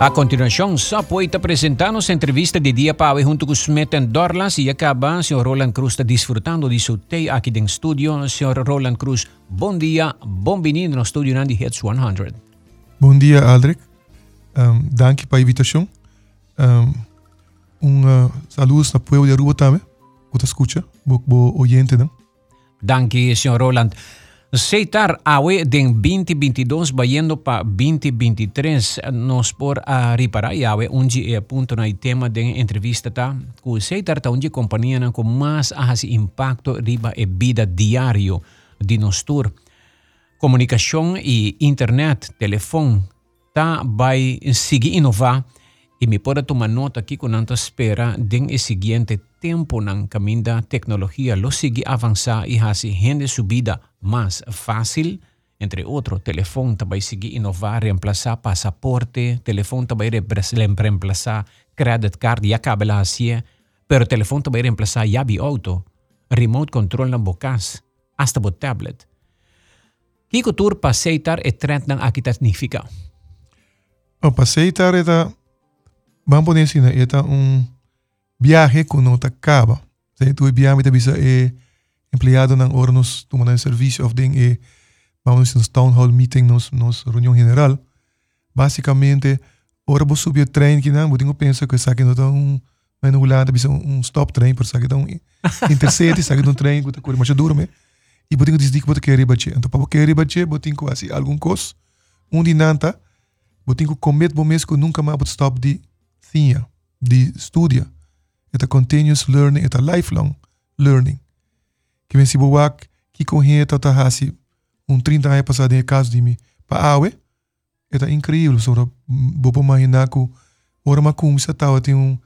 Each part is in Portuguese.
A continuación, Sapo está presentando a entrevista de dia para junto com Smeten Dorlas e acaba, Sr. Roland Cruz está desfrutando de seu tei aqui no estúdio. Sr. Roland Cruz, bom dia, bem-vindo no estúdio Nandi Hits 100. Bom dia, Aldrich. Um, dank pela invitação. Um, um uh, saludo na povo de Aruba também. Você escuta, bo, bo oyente, não? Dank, Sr. Roland. Seitar awe den 2022 bayendo pa 2023 nos por a reparar awe unji e punto na tema den entrevista ta ku seitar ta unji companhia na com mais ahasi impacto riba e vida diário. De nos tour. Comunicação e internet, telefone, ta vai seguir inovar. E me pode tomar nota aqui com nanta espera den e seguinte tempo ng caminho tecnologia lo sigue avançar e hasi rende subida mais fácil entre outro, telefone também seguir inovar, reemplaçar passaporte, telefone também reemplaçar credit card, e acaba lá assim, pero telefone também reemplaçar yabi auto, remote control na bocas, hasta bo tablet. Kiko tour paseitar e trend ng akita significa? O paseitar eta vamos poner assim, né? Eta um viaje que não acaba. Se tu viaje te bisa e empleado ng ornos tomando serviço of ding e vamos nos town hall meeting nos nos reunião general. Basicamente, ora vou subir trem que não, vou tenho pensa que saque não um mas não lá bisa um stop train por saque um intercity saque um trem que tá correndo mais duro me. E vou tenho dizer que vou querer bater. Então para querer bater, vou tenho assim algum cos um de nanta, vou tenho comer bom que nunca mais vou stop de tinha de É continuous learning, é lifelong learning. Que boak, que corria tata hasi um 30 anos passado em casa de mim. Pa awe, é incrível, sobre vou imaginar que ora ma kum sa tawa tem um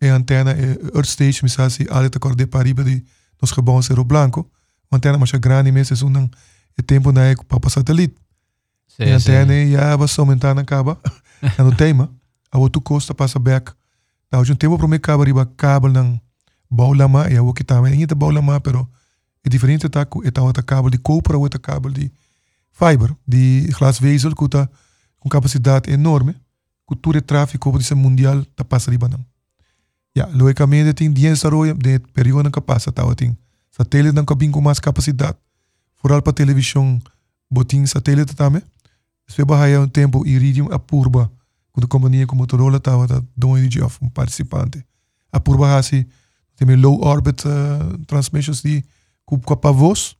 é antena é earth station misa si ale ta corde pariba de nos gebouwen Cerro Blanco. Antena mas grande mesmo é um é tempo na é para satélite. Sim, E antena já vai aumentar na caba. É no tema. A outro custa passa back. Hoje um tempo para me cabo riba cabo ng baulama, e o que tá, mas ainda baulama, pero é diferente tá com é outra cabo de cobre ou outra cabo de fiber, de glasvezel tá com capacidade enorme, que todo o tráfego de mundial tá passa riba não. Ja, logicamente tem desarrollo de período que passa, tá, tem satélite não cabin com mais capacidade. Vooral para televisão, botin satélite também. Se bahaya um tempo iridium a purba, quando a companhia como Motorola estava tá dono de um participante. A purba assim, tem low orbit uh, transmissions die com a voz,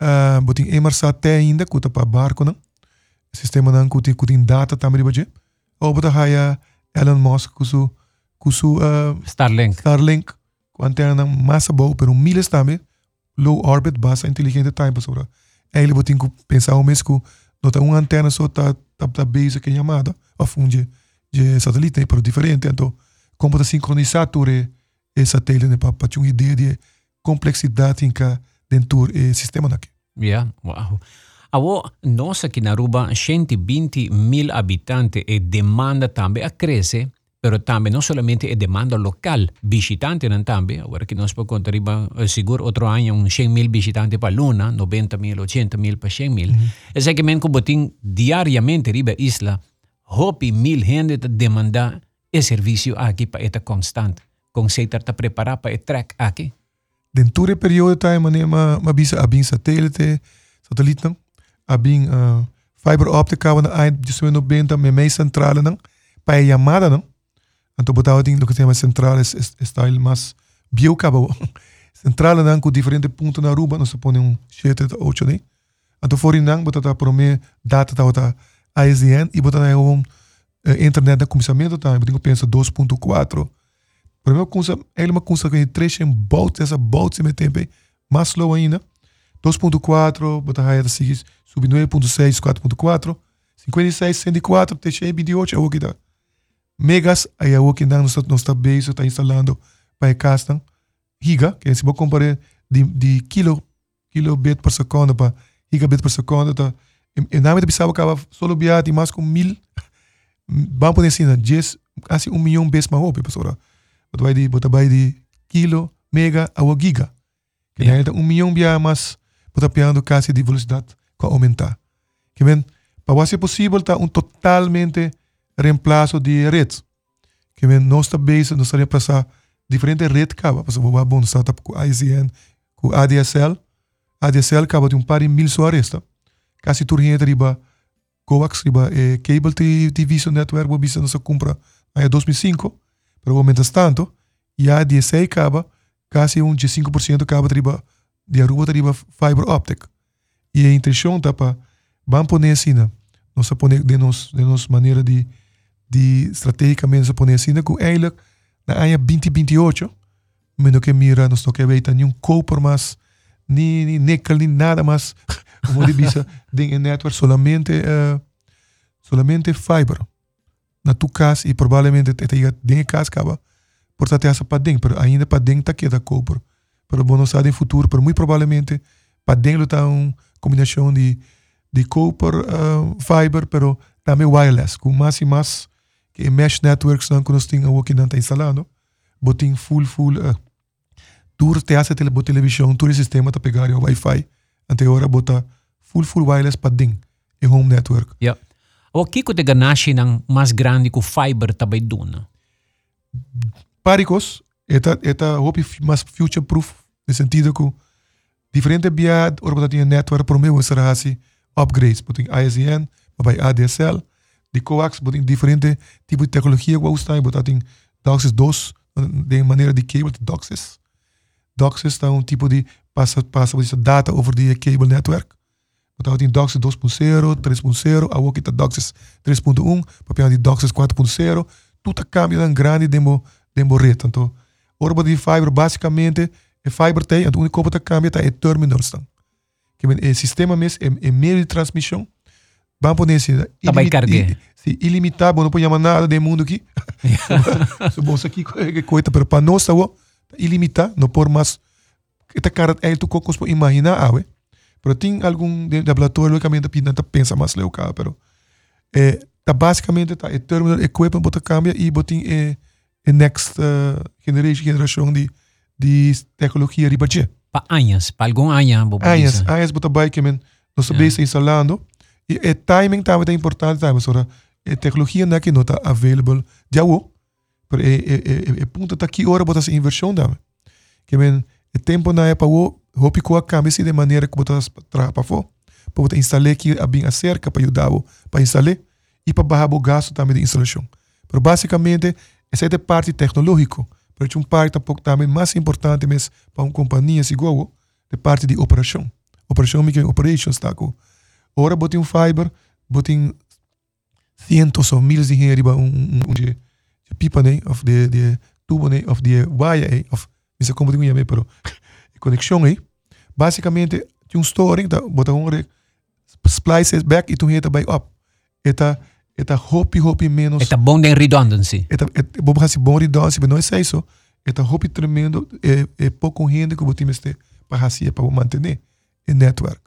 uh, botin emersa até ainda, com para barco não. Sistema não com tem data também baje. Ou bota haya Elon Musk com su com su uh, Starlink. Starlink, com antena massa boa, pero milhas também, low orbit, baixa inteligente time pessoa. Ele botin que pensar o mesmo que tá uma antena só tá tá base que chamada, ou um de, satélite, pero diferente, então como tá sincronizar tudo e satélite né para para uma ideia de complexidade em que dentro do sistema daqui. Yeah, wow. Awo, nossa aqui na Aruba, 120 mil habitantes e demanda também a cresce, pero também não somente é demanda local, visitante não também, agora que nós podemos contar riba, seguro outro ano um 100 mil visitantes para Luna, 90 mil, 80 mil para 100 mil. Mhm. É mm -hmm. que botin diariamente riba isla, hopi mil gente demanda e serviço aqui para eta constante. Com se tá preparar para e track aqui. Dentro do período time maneira ma ma bisa abin satélite, satélite não, abin uh, fiber óptica na ai de 90 me mais central não, para chamada não. Então botava tem do que central é style mais biocabo. Central não com diferentes pontos na Aruba, nós põe um 7 8 né. Então fora não botava para me data da outra ISDN e botava um uh, internet de começamento também, eu penso 2.4 Para mim, ele uma coisa que três em bout, essa bout se mete mais slow ainda. 2.4, botar a seguir, subir 9.6, 4.4, 56, 104, deixei 28, é o que dá. Megas, aí o que dá, nós está bem, está instalando para a casa, giga, que se você comparar de, de kilo, kilobit por segundo para gigabit por segundo, tá, e na minha pensava que estava só biado mais com mil, vamos poder assim, 10, quase um milhão vezes mais rápido, pessoal. Wat wij die, wat bij die kilo, mega, ou giga. Que Yeah. yeah. um milhão de mas bota piando quase de velocidade com aumentar. Que bem, para ser possível tá um totalmente reemplazo de red. Que men não está bezig, não está reemplazar diferente red caba. Pues vou bom está com ICN, com ADSL. ADSL caba de um par de mil usuários, tá? Quase tudo gente riba coax riba eh, cable TV network, vou bisa se compra em 2005. Pero mientras tanto, já 16 caba, quase um de 5% caba riba de aruba riba fiber optic. E a intenção tá para vamos poner assim, né? Nós poner de de nos maneira de de estrategicamente poner assim, com eigenlijk na ano 2028, menos que mira, não quer ver nenhum copper mais, nem, nem nickel, nem nada mais, como de bisa, de network solamente, uh, solamente fiber. Na tu casa, e provavelmente te te dentro casa acaba, portanto essa para dentro, pero ainda para dentro tá que da copper. Pero não sabe em futuro, pero muito provavelmente para dentro está uma combinação de de copper uh, fiber, pero também wireless, com mais e mais que mesh networks não que nós temos aqui não está instalado, botem full full uh, tur te hace tele televisão, tur sistema tá pegar o Wi-Fi, até agora bota full full wireless para ding e home network. Yeah. O que que te ganache ng mais grande que fiber tabay doon? Paricos, eta eta hope mais future proof no sentido que diferente via ora tinha network por meu será assim upgrades, botem ISDN, vai ADSL, de coax, botem diferente tipo de tecnologia que usar, botem DOCSIS 2 de maneira de cable de DOCSIS. DOCSIS está um tipo de passa passa data over the cable network. Botar tem DOCSIS 2.0, 3.0, a outra DOCSIS 3.1, papel de DOCSIS 4.0, tudo cambia em grande demo demo rede. Então, orba de fiber basicamente é fiber tem, a única coisa que cambia é terminal. Que é sistema mesmo é, é meio de transmissão. Vamos poder assim, ilimit, se ilimitado, não podemos nada do mundo aqui. Se bom aqui é coisa, mas para nós tá ilimitado, não por mais esta cara é tu cocos imaginar, ah, pero tem algum de laboratório que a pinta pensa mais leu cá, pero é tá basicamente tá é terminal equipment bota cambia e botin é é next uh, generation geração de de tecnologia ribaje. Pa anos, pa algum ano, bo Anos, anos bota bai que men nós yeah. bem instalando e é timing também é importante também, sora é tecnologia não é que não está available já o, pero é é é, é ponto tá aqui hora bota essa inversão também. Que men o tempo na época o hopi com a cabeça de maneira que botas para para fora para botar instalar aqui a bem acerca para ajudar para instalar e para barrar o gasto também de instalação. Mas basicamente essa é a parte tecnológica, mas uma parte também mais importante mesmo para uma companhia igual a parte de operação. Operação que operations com. Ora botem um fiber, botem cientos ou miles de dinheiro um, um, um de, de pipa né, of de, de tubo né, of de wire of isso é como digo também, pero conexão aí. Basicamente, tinha um story, tá, bota um splice back e tu reta by up. Eta eta hopi hopi menos. Eta bom de redundancy. Eta eta bom assim bom redundancy, mas não é isso. Eta hopi tremendo é, é pouco rende que time este para assim para manter o network.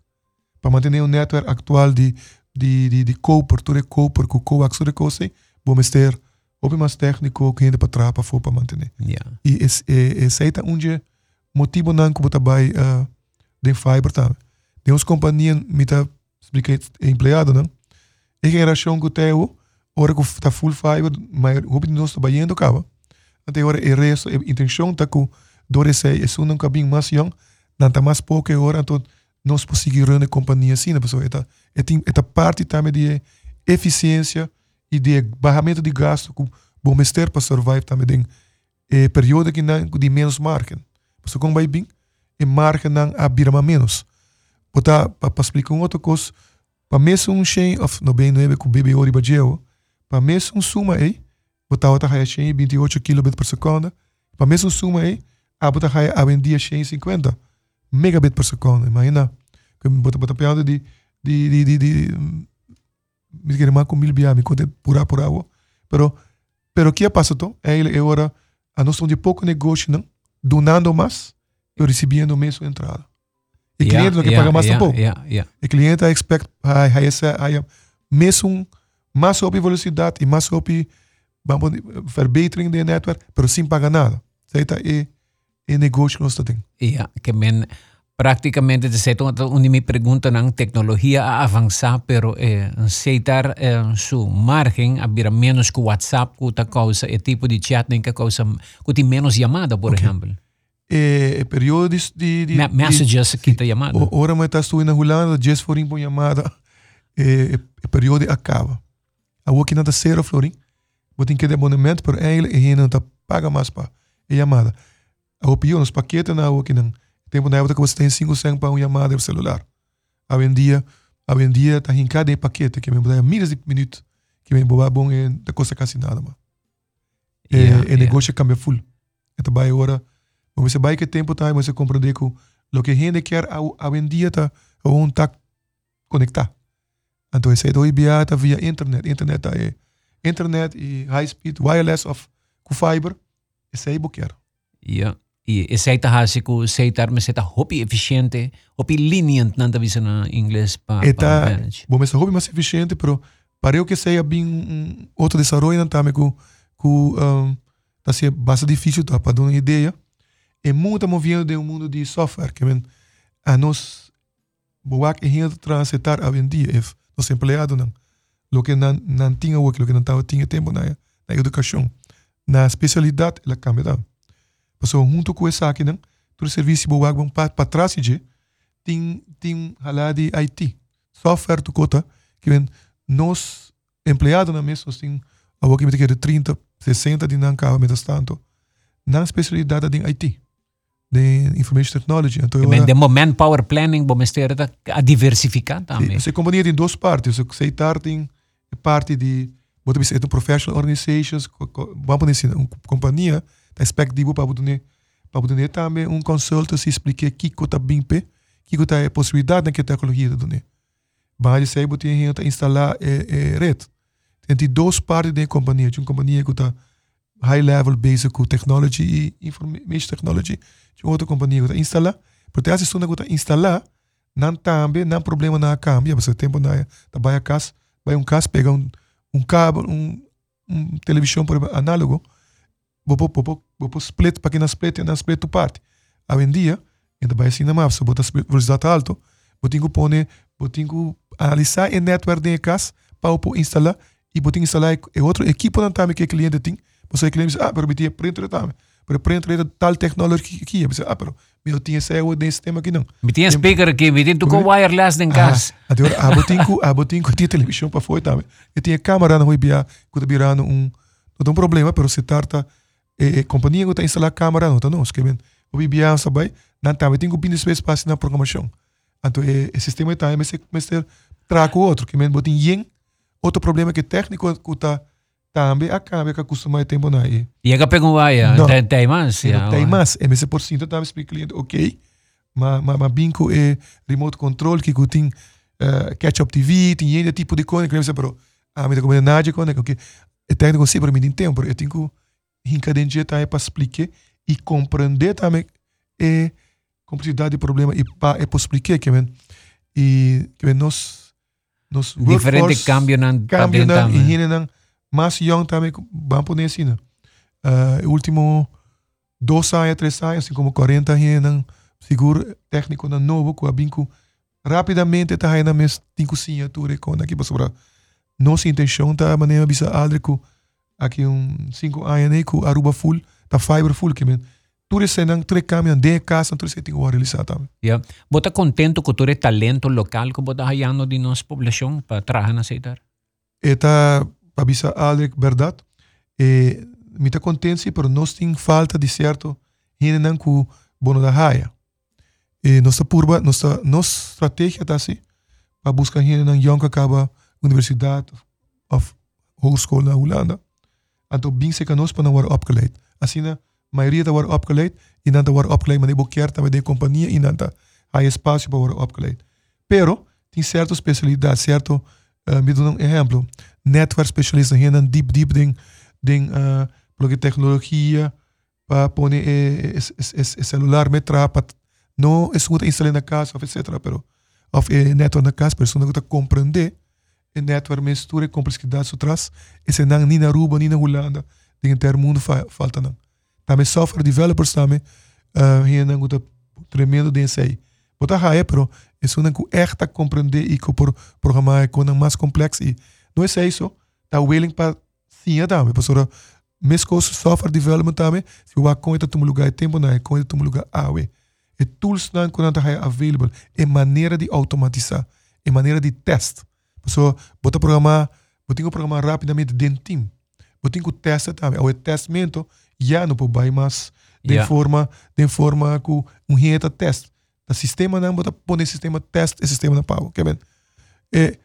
Para manter o network atual de de de de copper, tudo é copper, com coax, tudo é coisa, bom ter hopi mais técnico que rende para trás para for para manter. Yeah. E esse é tá onde motivo não que botar by uh, de fiber tá. Tem uns companhias me tá expliquei empregado não. E geração que teu hora que tá full fiber, mas o que nós está baiando acaba. Até agora é resto, a intenção tá com dore sei, é um cabinho mais young, não tá mais pouco hora então nós conseguir runner companhia assim, né, pessoal? Eta eta parte também de eficiência e de barramento de gasto que bom mestre para survive também tem eh, período que não de menos margem. Mas kung may bing, e marca ng abirama menos. Bota, pa, pa explicar um outra coisa, para mesmo um of no bem não com bebê ori bajeu, para mesmo um suma aí, bota outra raia shen 28 kilobit por segundo, para mesmo um suma aí, a bota raia a vendia shen 50 megabit por segundo, imagina, que bota bota piada de de de de, de me quer mais com mil bia, me conta pura pura, pero pero que passa to, é ele agora a noção de pouco negócio não donando mais, eu recebendo mesmo entrada. E yeah, cliente não quer yeah, pagar mais yeah, tampouco. Yeah, yeah. E cliente expect a essa mesmo mais sobre velocidade e mais sobre vamos verbetering de network, pero sem pagar nada. Certo? É negócio que nós temos. Ja, que men Praticamente, de certo, onde me perguntam a tecnologia a avançar, pero eh, aceitar eh, su margem, abrir menos que WhatsApp, que a causa, é tipo de chat, nem que causa, que tem menos chamada, por okay. exemplo. É, período de... de, de Messages que está chamada. Ora, mas está na Holanda, just for impo chamada, é, é período acaba. A aqui não está zero, Florin. Vou ter que ter abonamento, pero eigenlijk, não está paga mais para a chamada. A opinião, os paquetes na aqui não Tempo na época que você tem 5 cent para uma chamada no celular. Hoje em dia, hoje em dia está em cada paquete que me dá milhas de minutos que me boba bom e da coisa quase nada, mano. E, yeah, e yeah. negócio cambia full. Então vai agora, você vai que tempo tá, você compreende que o que a gente quer hoje em dia tá um tá conectar. Então esse hoje via tá via internet, internet tá é internet e high speed wireless of com fiber, esse aí eu quero. Yeah. E aceita hasi ko aceitar mas eta hopi eficiente, hopi lenient nanda bisa na inglês pa, eta, pa manage. Bom, mas hopi mais eficiente, pero para eu que seja bem um, outro desenvolvimento não também com com um, tá se bastante difícil tá para dar uma ideia. É muito movendo de um mundo de software que men a nós boa que gente transitar a vendia é os empregados não lo que não não tinha o que não tava tinha tempo na na educação na especialidade ela cambia Passou junto com essa aqui, não? Todo serviço boa bom para trás de tem tem halá de IT. Software do cota que vem nós empregados na mesa tem a que me de 30, 60 de não carro metas tanto. Na especialidade de IT de information technology. Então, Men de moment power planning, bom ter a diversificar também. Você companhia tem duas partes. Você aceitar tem parte de, vou dizer, professional organizations, vamos dizer, uma companhia expectivo para poder para poder também um consultor explicar que que está bem pé, que que está a possibilidade na tecnologia do né. Mas aí você tem que instalar é, é, rede. Tem duas partes da companhia, uma companhia que está high level basic technology e information technology, de outra companhia que está instalar. Porque essa história que está instalar, não também não problema na câmbio, você tempo na tá vai a casa, vai um casa pegar um um cabo, um, um televisão por análogo, vou vou vou split para que na split na split tu parte. Hoje em dia, ainda vai assim na mapa, se botar velocidade alto, vou ter que pôr, vou ter que analisar o network de casa para eu instalar e vou ter que instalar e outro equipo não também que o cliente tem. Você cliente diz, ah, mas eu tinha printer também. Pero printer tal tecnologia aqui. Eu ah, pero eu tinha esse nesse sistema aqui não. Me tinha speaker aqui, me tinha com wireless em casa. Agora, ah, ter que, ah, que ter televisão para fora também. Eu tinha câmera na rua, que eu virando um, não tem um problema, pero se trata e, e companhia que está instalar câmera não tá não que bem o bibia sabe não tá tem que pintar espaço na programação então e, e sistema está mas mas trago outro que botin yen. Outro problema que técnico que está também acaba que costuma tempo na aí e aga pegou vai tem tem mais tem mais é mas por cento também explica cliente ok. Mas mas mas binco é remote control que tem uh, catch up TV tem esse tipo de coisa que sei pero ah me como nada com que é técnico sim para mim tem tempo eu tenho que encadente tá para explicar e compreender também a complexidade do problema e para é para explicar que e que nós nós diferente cambio nan cambio nan e hine nan mais young também vamos poder assim uh, último dois anos três anos assim como 40 hine nan seguro técnico nan novo com a binco rapidamente tá aí na mes cinco sim tudo com aqui para sobrar nossa intenção tá maneira bisa aldrico aqui um cinco anos com Aruba full, tá fiber full que men. Tudo isso não, tudo caminha de casa, tudo isso tem que realizar também. Yeah. Você contento com todo talento local que você está de nossa população para trabalhar na cidade? Eta, para bisa Alec, verdade. E, me está contente, sim, mas nós temos falta de certo gente não com bono da raia. E nossa purba, nossa, nossa estratégia está assim, para buscar gente não que acaba universidade of hogeschool na Holanda en toen bing zeker nos para worden opgeleid. Assim, a maioria da worden opgeleid, não worden opgeleid, mas nem quer também de companhia não há espaço para worden opgeleid. Pero, tem certa especialidade, certo? Uh, me dou um exemplo. Network specialist, een deep, deep ding, ding uh, porque tecnologia, para pôr celular me trapa. Não só instalar na casa, etc. Pero, of network na casa, pessoa que compreender en netwerk mistura e complexidade atrás esse não nem na Aruba nem na Holanda tem ter mundo fa falta não também software developers também uh, hier não guta tremendo de sei Bota raia, pero es una que echt compreender e que por programar com mais complexo e não é isso, tá willing para sim também, professora. Mesmo software development também, se eu com itu um lugar tempo não é com itu um lugar awe. E tools não quando tá available, é maneira de automatizar, é maneira de test. Pessoa, bota programar, bota programar rapidamente dentro do time. Bota que testa também, o testamento já não pode mais de yeah. forma de forma com um reta test. O sistema não bota pôr sistema test e sistema não pau, que bem. É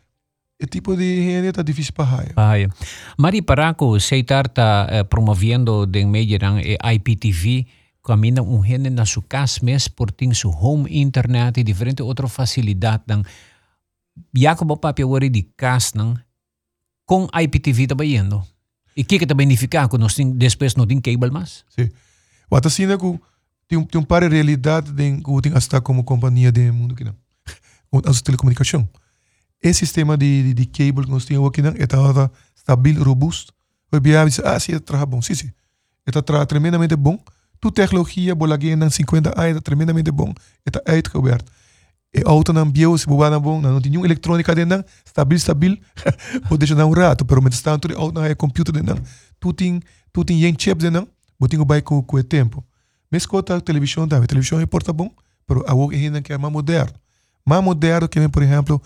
é tipo de está difícil para raia. Raia. Mari Paraco, Seitar está eh, promovendo de meio eh, IPTV, camina um gente na sua casa mesmo por ter seu home internet e diferente outra facilidade. Dan, Jacob papel ori de casa não, com IPTV está indo. E o que está beneficiando quando nós depois não tem cable mais? Sim. O assim é que tem, tem um par de realidade de que tem estar como companhia de mundo que não. As telecomunicação esse sistema de, de, de cable que nós temos aqui está stabil, robusto. O BIA diz, ah, sim, está bom. Sim, sim. Está tremendamente bom. Tu tecnologia, bolaguinha, em 50 anos, tremendamente bom. Está uitgewerkt. E auto não bio, se boa não bom, não tem nenhuma eletrônica dentro, stabil, stabil. Pode deixar um rato, pero mas está tudo auto não computer dentro. Tu tem, tu tem um chip dentro, botinho o com, com o tempo. Mas com a televisão também, televisão importa bom, pero a outra ainda que é mais moderno. Mais moderno que, por exemplo,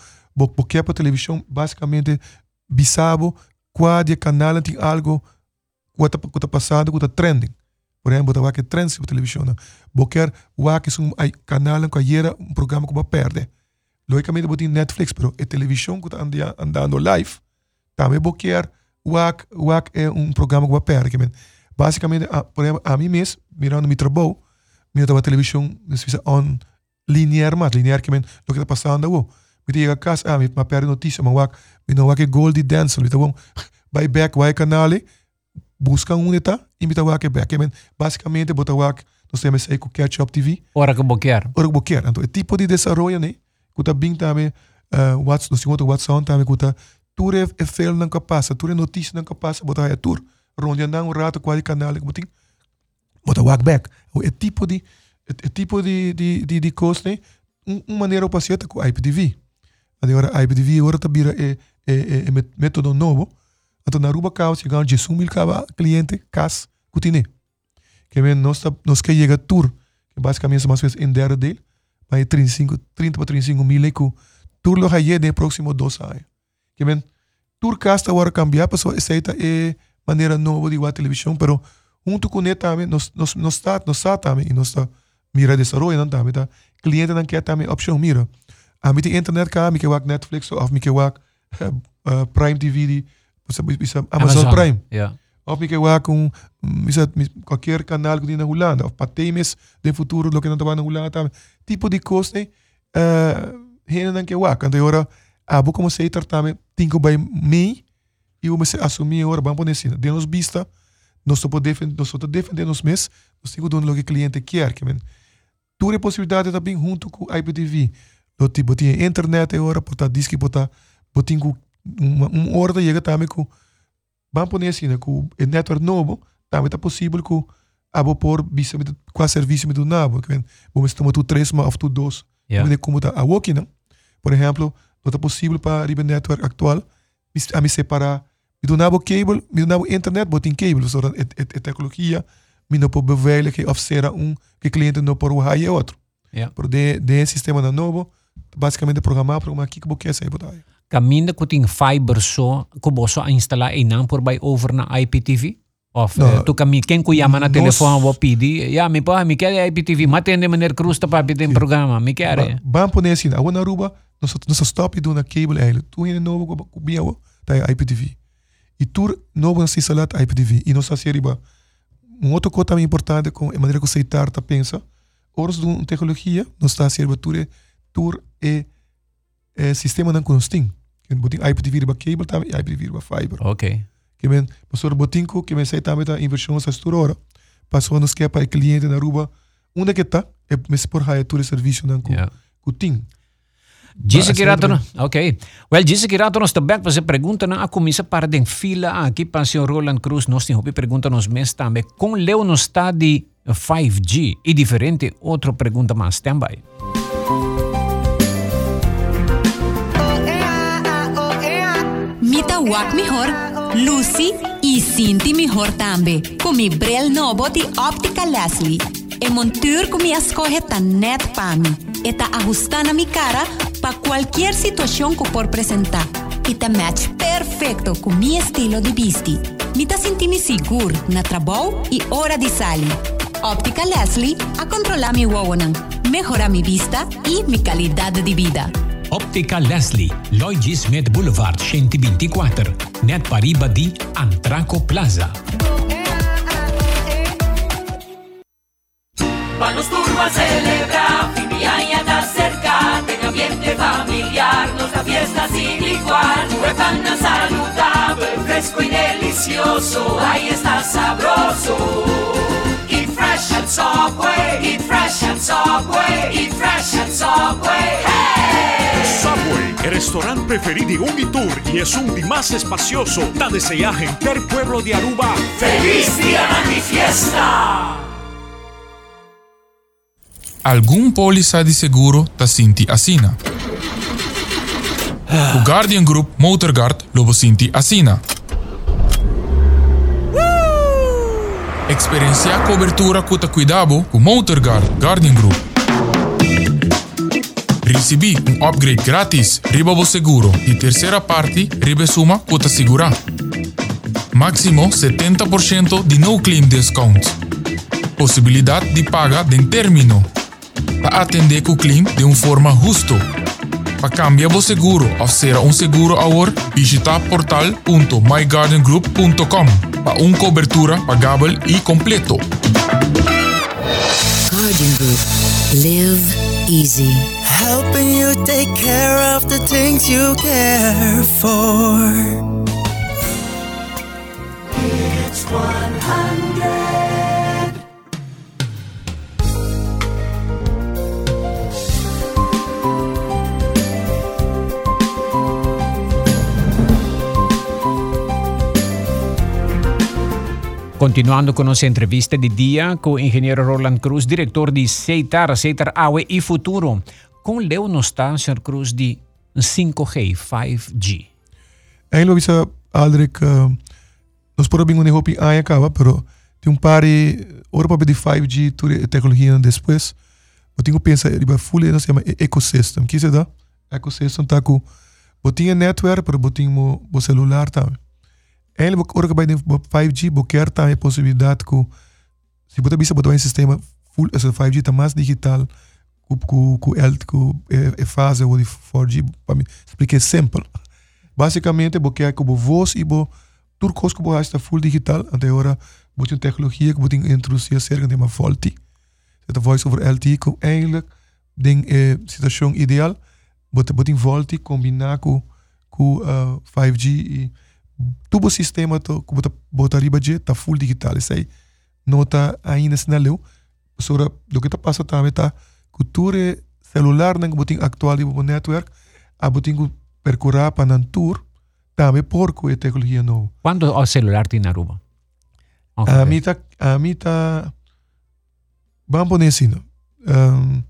porque a televisão basicamente bisabo cada canal tem algo que está passando, que está trending. Por exemplo, está que trends na televisão. Que é um canal que era um programa que vai perder. Logicamente, tem Netflix, mas a televisão que está andando live, também porque o que é um programa que vai perder. Basicamente, por exemplo, a mim mesmo, mirando meu trabalho, mirando a televisão, on linear, mas linear que o que está passando. Miti a kas ah, mit ma per notícia, ma wak, mi no wak Goldie Denzel, mita bom, by back wai canale, busca um eta, e mita wak back. Men, basicamente, bota wak, nós temos aí com Catch Up TV. Ora que boquear. Ora que boquear. Então, é tipo de desenvolvimento, né? Kuta bing também, uh, what's, nós temos WhatsApp também, kuta, tur é, é fel não capaz, tur é notícia não capaz, bota aí tur. Ronde andar um rato, qual canal, botin, bota wak back. É tipo de, é, tipo de, de, de, de coisa, né? Uma maneira para ser com IPTV. Agora, IBDV agora está vira é, é, é, método novo. Então, na Ruba Caos, chegamos de 1 mil cliente, cas, cutine. Que vem, nós, nós que chega tour, que basicamente mais vezes em dera dele, vai 35, 30 para 35 mil, e que tour lo haye de próximo dois anos. Que vem, tour casta agora cambiar, pessoa aceita é maneira nova de igual televisão, pero junto com ele também, nós, nós, nós está, nós está também, e nós está mira desenvolvendo também, tá? Cliente não quer também opção mira. Ah, met die internet ka, mi wak Netflix wak uh, uh, Prime TV di bisa, bisa Amazon, Amazon, Prime. Yeah. Of wak um bisa qualquer canal que na Holanda of patemes de futuro lo que não estava na Holanda também. Tipo de coisa, uh, hena não que wak. Então agora abo como se também tinko by me e o me assumir agora vamos poner assim, de nos vista nós só podemos nós só defender nos mês, nós que dar o que cliente quer, que men. Tudo é possibilidade também junto com a IPTV. do tipo tinha internet agora portanto diz que botar uma, uma hora chega também com vamos pôr assim né com o network novo também está possível com a por bisa com a serviço do nabo que vamos tomar tu três mas tu dois yeah. como tá a walking não por exemplo não está possível para o network atual a me separar do nabo cable do nabo internet botin cable a, a, a tecnologia me não pode beveiligen que oferecer um que cliente não por o high é outro yeah. por de de sistema novo basicamente programar programar aqui que você quer botar. Caminda que tem fiber que você instalar e não por vai over na IPTV? Of no, uh, tu kami quem ku yama na telefone wo pidi ya mi pa mi quer IPTV matende maneira crusta para pedir programa. Mi quer ba por nesse a na ruba nós nós stop do na cable ele tu ainda novo com bia tá IPTV e tu novo se instalar IPTV e nós assim riba um outro coisa também importante com a maneira que você tá pensa horas de tecnologia nós está assim riba tu tur e, e sistema não consting. Que botin IPTV ba cable tam IPTV ba fiber. Ok. Que men pastor botin ko que men sai tam ta inversão sa stura Passou nos que para cliente na ruba onde que tá é mes por haia tur serviço não com yeah. com ting. Disse que rato, ok. Well, disse que rato nos também você pergunta na comissa para den fila aqui para o Roland Cruz nós tem hopi pergunta nos mês também com leu no está de 5G e diferente outra pergunta mais também. Wak melhor, Lucy e sinti melhor também. Com mi brel novo de Óptica Leslie. E montura com mi escorre tá net para mim. E tá ajustando mi cara para qualquer situação que por apresentar. E tá match perfeito com mi estilo de vesti. Me tá sentindo seguro na trabalho e hora de sair. Óptica Leslie a controlar mi wawanan, mejorar mi vista e mi qualidade de vida. Óptica Leslie, Lloyd Smith Boulevard 124, net pariba di Antraco Plaza. Vamos turbo a celebrar, fin de año está cerca, en ambiente familiar, nos da fiesta sin igual, pan saludable, fresco y delicioso, ahí está sabroso. Eat fresh and Subway, eat fresh and Subway, eat fresh and Subway, hey! Subway, el restaurante preferido de Unitour y es un de más espacioso. Da desea gente pueblo de Aruba. ¡Feliz día de mi fiesta! Algum póliza de seguro ta sinti asina. O Guardian Group Motorguard lobo sinti asina. Experiencia cobertura cuta cuidado com Motorguard Guardian Group. Recebi um upgrade grátis riba bo seguro e terceira parte riba suma cuta segura. Máximo 70% de no claim discount. Possibilidade de paga de término. Para atender o claim de uma forma justa. Para cambiar o seguro ou ser um seguro agora, visita portal.myguardiangroup.com para uma cobertura pagável e completo. Guardian Group. Live easy. Helping you take care of the things you care for. It's 100. Continuando con nuestra entrevista de día con ingeniero Roland Cruz, director de Ceitar, Ceitar Awe y Futuro. Con Leo no está, señor Cruz, de 5G, 5G. Eigenlijk bisa Aldrich, uh, nós podemos um hopi aí acaba, pero tem um par de Europa de 5G, toda a tecnologia depois. Eu tenho que pensar, ele vai full, nós chama ecosystem. Que se dá? Ecosystem tá com, botinha network, pero botinha mo celular também. Eigenlijk ook bij de 5G boquer também a possibilidade que se você bisa botar um sistema full essa 5G tá mais digital com com com el com é fase ou de 4G para mim explicar simples. Basicamente boquer que voz e bo turcos que bo está full digital até agora uma tecnologia que botar introduzir cerca de uma faulty. Het voice over LTE com eigenlijk ding eh, situação ideal botar faulty combinar com com uh, 5G e tudo o sistema to bota bota riba je tá full digital não tá ainda sinaleu sobre do que tá passa também tá? Cultura celular não botin atual o network a botin percorrer para nan tour. Também por com a tecnologia nova. Quando o celular tem na Aruba? a mim tá a mim tá vamos poner assim um,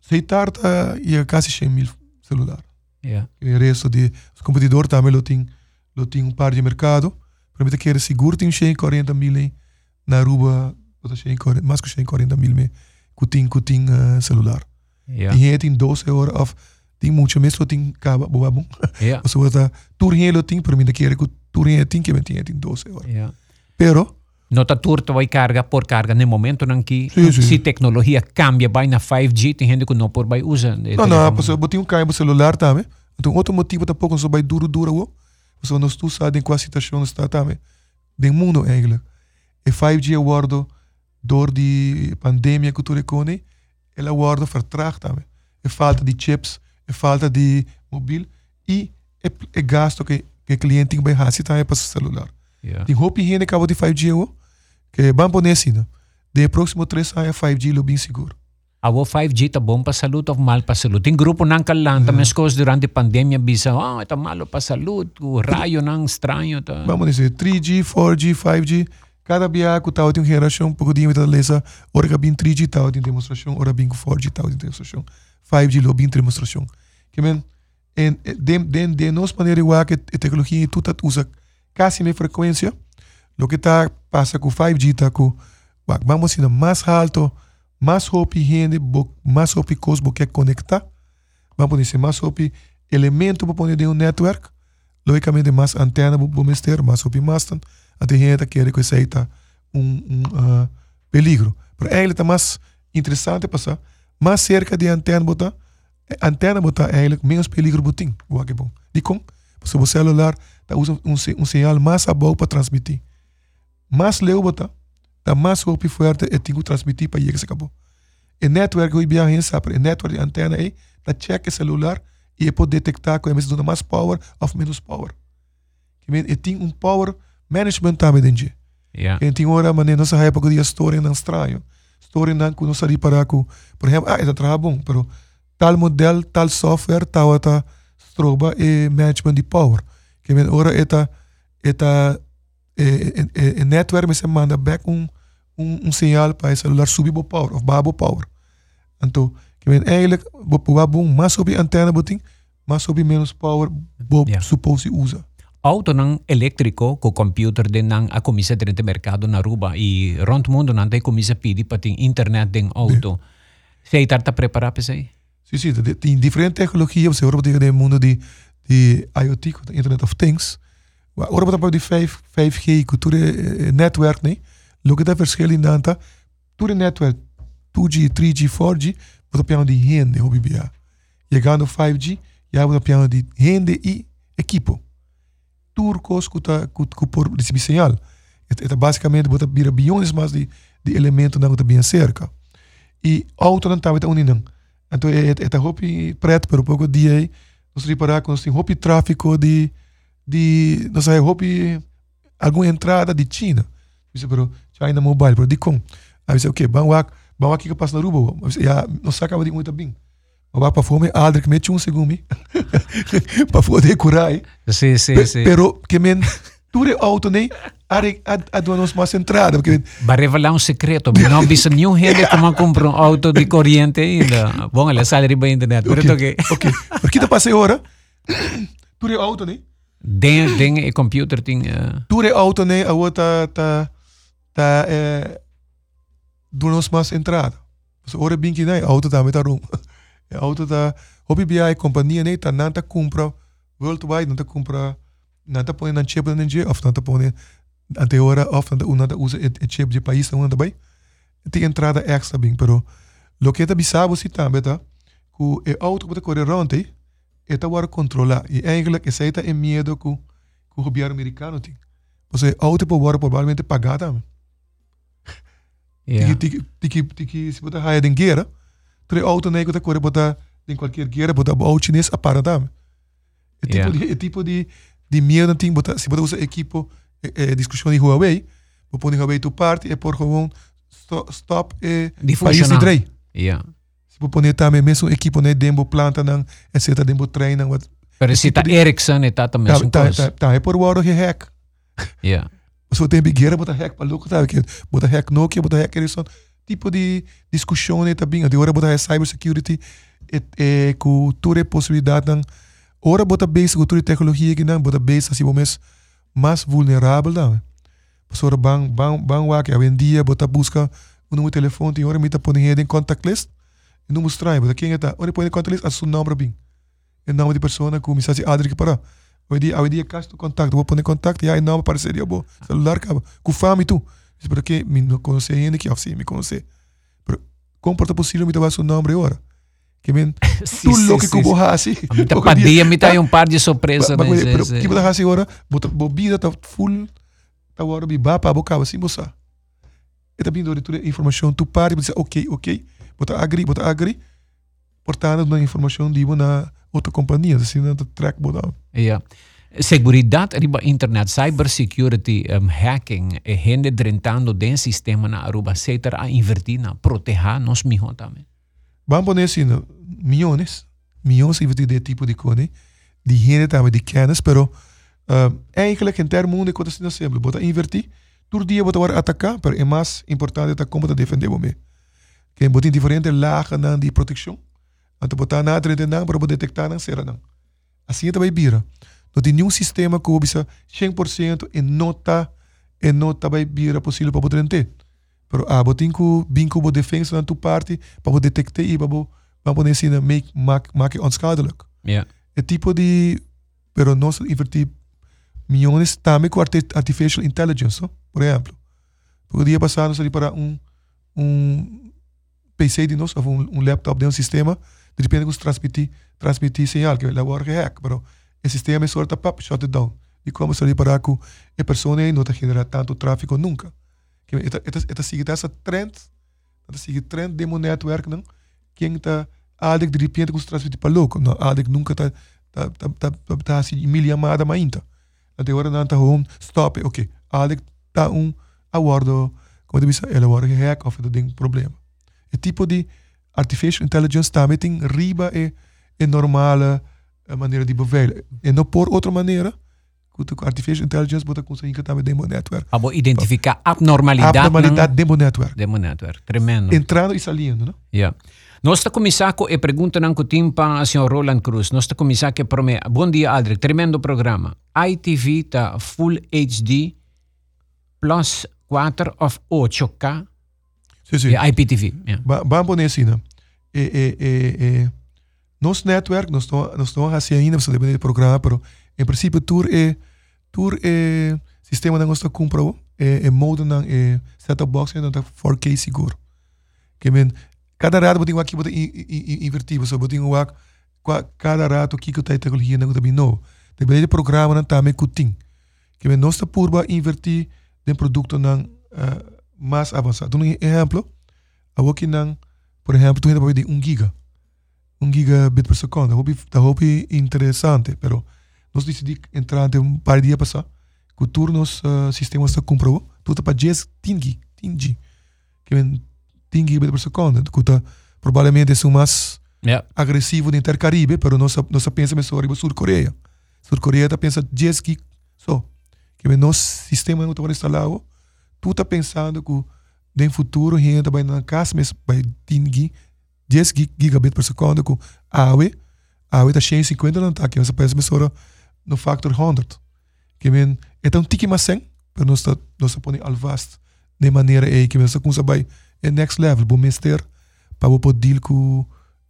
sei tarta e quase 100 mil celular. Yeah. o resto de os competidores também lo tem lo tem um par de mercado. Para mim que era seguro. Tem 140 mil em na Aruba bota 140 mais que 140 mil me que tem que tem uh, celular. Yeah. e aí tem 12 horas of tem muito mesmo tem caba boa bom Yeah. bota tour aí lo tem para mim que era que aí tem que tem tem 12 horas. Yeah. pero No tá turto vai carga por carga. No momento em que Sim, sim. se tecnologia cambia vai na 5G tem gente que não por vai usa Não, não, você botar um cabo celular também. Então, outro motivo tampouco só vai duro, duro, não está sabendo qual a situação está também. Do mundo, eigenlijk. E 5G aguardo, door die pandemia que tu recone, ela aguardo vertraag também. E falta de chips, e falta de mobiel, e e, e gasto que que cliente tem que vai também para celular. Yeah. Tem roupa higiene cabo de 5G, ó. Que vamos poner assim? De próximo três anos, 5G lo bem seguro. A 5G tá bom para saúde ou mal para saúde. Tem grupo nang kalang, também as coisas durante pandemia bisa, ah, tá malo para saúde, o raio nang estranho tá. vamos dizer, 3G, 4G, 5G, cada biaco tal tem uma geração, um pouco de lesa, ora bem 3G tal tem demonstração, ora bem 4G tal tem demonstração, 5G lo bem demonstração. Que men, En eh, de, de, de nos maneira igual que a tecnologia tu tá usa quase me frequência, lo que tá passa com 5G tá com vamos ir mais alto, mais rápido gente, mais rápido coisa que conectar, vamos dizer mais rápido elemento para poner de um network, logicamente mais antena para mester, mais rápido mastern, até gente quer que seja um, um uh, peligro. Pero eigenlijk tá mais interessante passar, mais cerca de antena botar, antena botar eigenlijk menos peligro botin, o que bom. De? Se o celular tá usa um, um sinal mais bom para transmitir. Mais leu botar, tá mais rápido forte e que transmitir para que se acabou. E network que eu ia sabe, e network de antena aí, tá check celular e pode detectar que é mais mais power ou menos power. E tem um power management também dentro. Yeah. En tem hora, mas nessa época de história não estranho. História não que não sabia para com, por exemplo, ah, é trabalho bom, pero tal modelo, tal software, tal ata stroba e management de power. Que men ora eta eta e, e, e network me se manda back um um, um sinal para o celular subir o power of babo power. Então, que men eigenlijk bo bom mais sobre antena boting, mais sobre menos power bo Yeah. supose usa. auto ng elektriko ko computer din ng a komisa din te merkado na ruba i rond mundo nante komisa pidi pating internet ding auto. Sei tarta prepara pa sei. Sim, sim, de- tem diferente tecnologia, você agora tem mundo de, de IoT, com Internet of Things. Você pode de 5, 5G, com tudo é network, né? Danta. Tudo network, 2G, 3G, 4G, você piano de rende, hobby bia. Chegando 5G, já você piano de rende e equipo. Turcos, com com por receber sinal. É basicamente você vira bilhões mais de de elementos não que bem cerca. E auto não tá unindo. Então, é, é, é hopi preto, pero pouco dia nós reparar que nós temos hopi tráfico de, de, nós temos hopi alguma entrada de China. Isso, pero China Mobile, pero de com. Aí você, ok, vamos lá, vamos aqui que passa na rua, já, nós acaba de muito bem. Mas para fome, Aldrich mete um segundo, para poder curar aí. Sì, sì, Pe- sì. Pero, que men, tudo auto, né, a, a, a donos mais entrada, porque Va a revelar un secreto. No bisa new gente como compra un auto di corriente y la ponga la sale riba internet. Ok, okay. que ok. Porque tá passei hora, tudo auto, né? den den e computer ting uh, Ture auto ne a outra tá tá é do nos mais entrada. So ora que né, auto tá meta room. Auto tá hobby BI companhia ne tá nanta compra worldwide nanta compra nanta põe na chip na je of nanta põe até hora of nanta nanta usa e chip de país não anda bem. Tem entrada extra bem, pero lo que tá bisabo si tá beta ku e auto tá correr ronde e tá war controlar e eigenlijk é tá em medo ku ku governo americano tem. Você auto por provavelmente pagada. Yeah. Tiki tiki tiki se botar raia den guerra, tre auto nego tá correr botar em qualquer guerra botar auto chinês a para tá. É tipo Yeah. de é tipo de de medo tem botar se botar usa equipo é, é, discussão de Huawei, vou pôr Huawei tu parte é por gewoon stop, stop e Di país de drei. yeah. Se vou pôr também mesmo equipo né dembo planta não, etc dembo treina, what Pero tipo de- Ericsson tata tá mesmo tá coisa. tá tá é por war que hack. Yeah. Você tem bigueira, bota hack para louco, sabe? Que bota hack Nokia, bota hack Ericsson. Tipo de discussão né, também. De hora bota cybersecurity, é, é, com toda possibilidade. Não. Ora bota base com toda a tecnologia que não, bota base assim, mais, mais vulnerável. Não. Mas ora bang, bang, bang, wak, hoje em dia, bota busca o número de telefone, tem hora, mita põe em contact list. E não mostrar, bota quem é tá. Ora põe em contact list, a seu nome bem. O nome de pessoa, com mensagem Adri que para. Hoje dia, hoje dia, caso contato, vou pôr em contato, e aí não apareceria, bom, celular, acaba. Com fama e tu. Isso porque me não conhece ainda, que assim, me conhece. Pero, como porta possível, me dar seu nome agora? Que men, tu Sim, louco sim, que sim. eu vou assim. Ta padia mi tayo un par de sorpresa Mas, nesse. pero, que vou assim agora, bota, bobida, tá full, tá agora, biba, para boca, assim, moça. E também, toda a informação, tu para e diz, ok, ok, bota agri, bota agri, portanto, na informação, digo, na outra companhia, assim, na track, bota. Ja. Seguridad riba internet, cybersecurity, um, hacking, e gente drentando den sistema na aruba, seter a invertir na proteger nos mijo também. Vamos poner assim, milhões, milhões de de tipo de coisa, de gente também de kennis, pero uh, eigenlijk em termos mundo coisa assim simples, bota invertir, todo dia bota atacar, pero é mais importante é como te defender você. Que bota em diferentes lagen dan die proteção. Então botar na trente não para detectar não será não. Assim também bira. Não tem nenhum sistema que bisa 100% e nota e nota vai bira possível para poder ter. Pero ah, botin ku binko bo defensa na tu parte para poder detectar e para para poder assim make make make onschadelijk. Ja. É tipo de pero nós invertir milhões também com arti- artificial intelligence, no? por exemplo. Porque dia passado nós ali para um um PC de nós, ou um, um laptop de um sistema, de repente nós transmitir transmitir sinal que lá vai hack, pero o sistema é sorta pap shut it down. E como se para que a pessoa não está generar tanto tráfego nunca. Que esta esta esta sigue essa trend, esta sigue trend demo network não, quem está algo de repente nós transmitir para louco, não, algo nunca está tá tá tá tá tá assim mil chamada mais ainda. Até agora não está home stop, ok. Algo tá um aguardo como diz ela agora hack of the ding problema. O tipo de artificial intelligence também tem riba e e normale eh, maneira de beveiligen. E não por outra maneira, que artificial intelligence bota conseguir também demo network. Abo identificar abnormalidade. Abnormalidade demo network. Demo network. Tremendo. Entrando e saindo, não? Ja. Nós está começar com a pergunta não que para o senhor Roland Cruz. Nós está começar que prome. Bom dia, Aldrich. Tremendo programa. ITV está Full HD plus 4 of 8K. Sim, sim. Ja, IPTV. Ja. Ba- Vamos poner assim, né? E, e, e, e, nosso network, nós estamos nós assim ainda, você depende do programa, pero em princípio, tur é tur é sistema que nós comprando, é, é modo é set-top box e não está 4K seguro. Que men, cada rato botinho aqui botinho invertido, so botinho aqui cada rato aqui que tem tecnologia não também não. Depende do programa não também cutim. Que men, nós estamos por invertir em produto não uh, mais avançado. Um exemplo, aqui não por exemplo, tu ainda de 1 giga. 1 gigabit por segundo. Da hobby interessante, pero nós decidimos entrar de um par de dias passar, que o turno uh, sistema está comprou, tudo para 10 tingi, tingi. Que vem 10 gigabit por segundo, que tá provavelmente é o mais agressivo de Intercaribe, pero nós nós pensa mais sobre Sul Coreia. Sul Coreia está pensa 10 gig só. Que vem nosso sistema não está instalado, tu está pensando que no futuro a gente vai na casa, mas vai ter 10 gig- gigabit por segundo com AWE. AWE está 150 não está, que você pensa mais no factor 100. Que vem, é um tique mais 100, mas nós está nós está pondo alvast de maneira aí que você consegue vai é next level, bom mister, para você poder com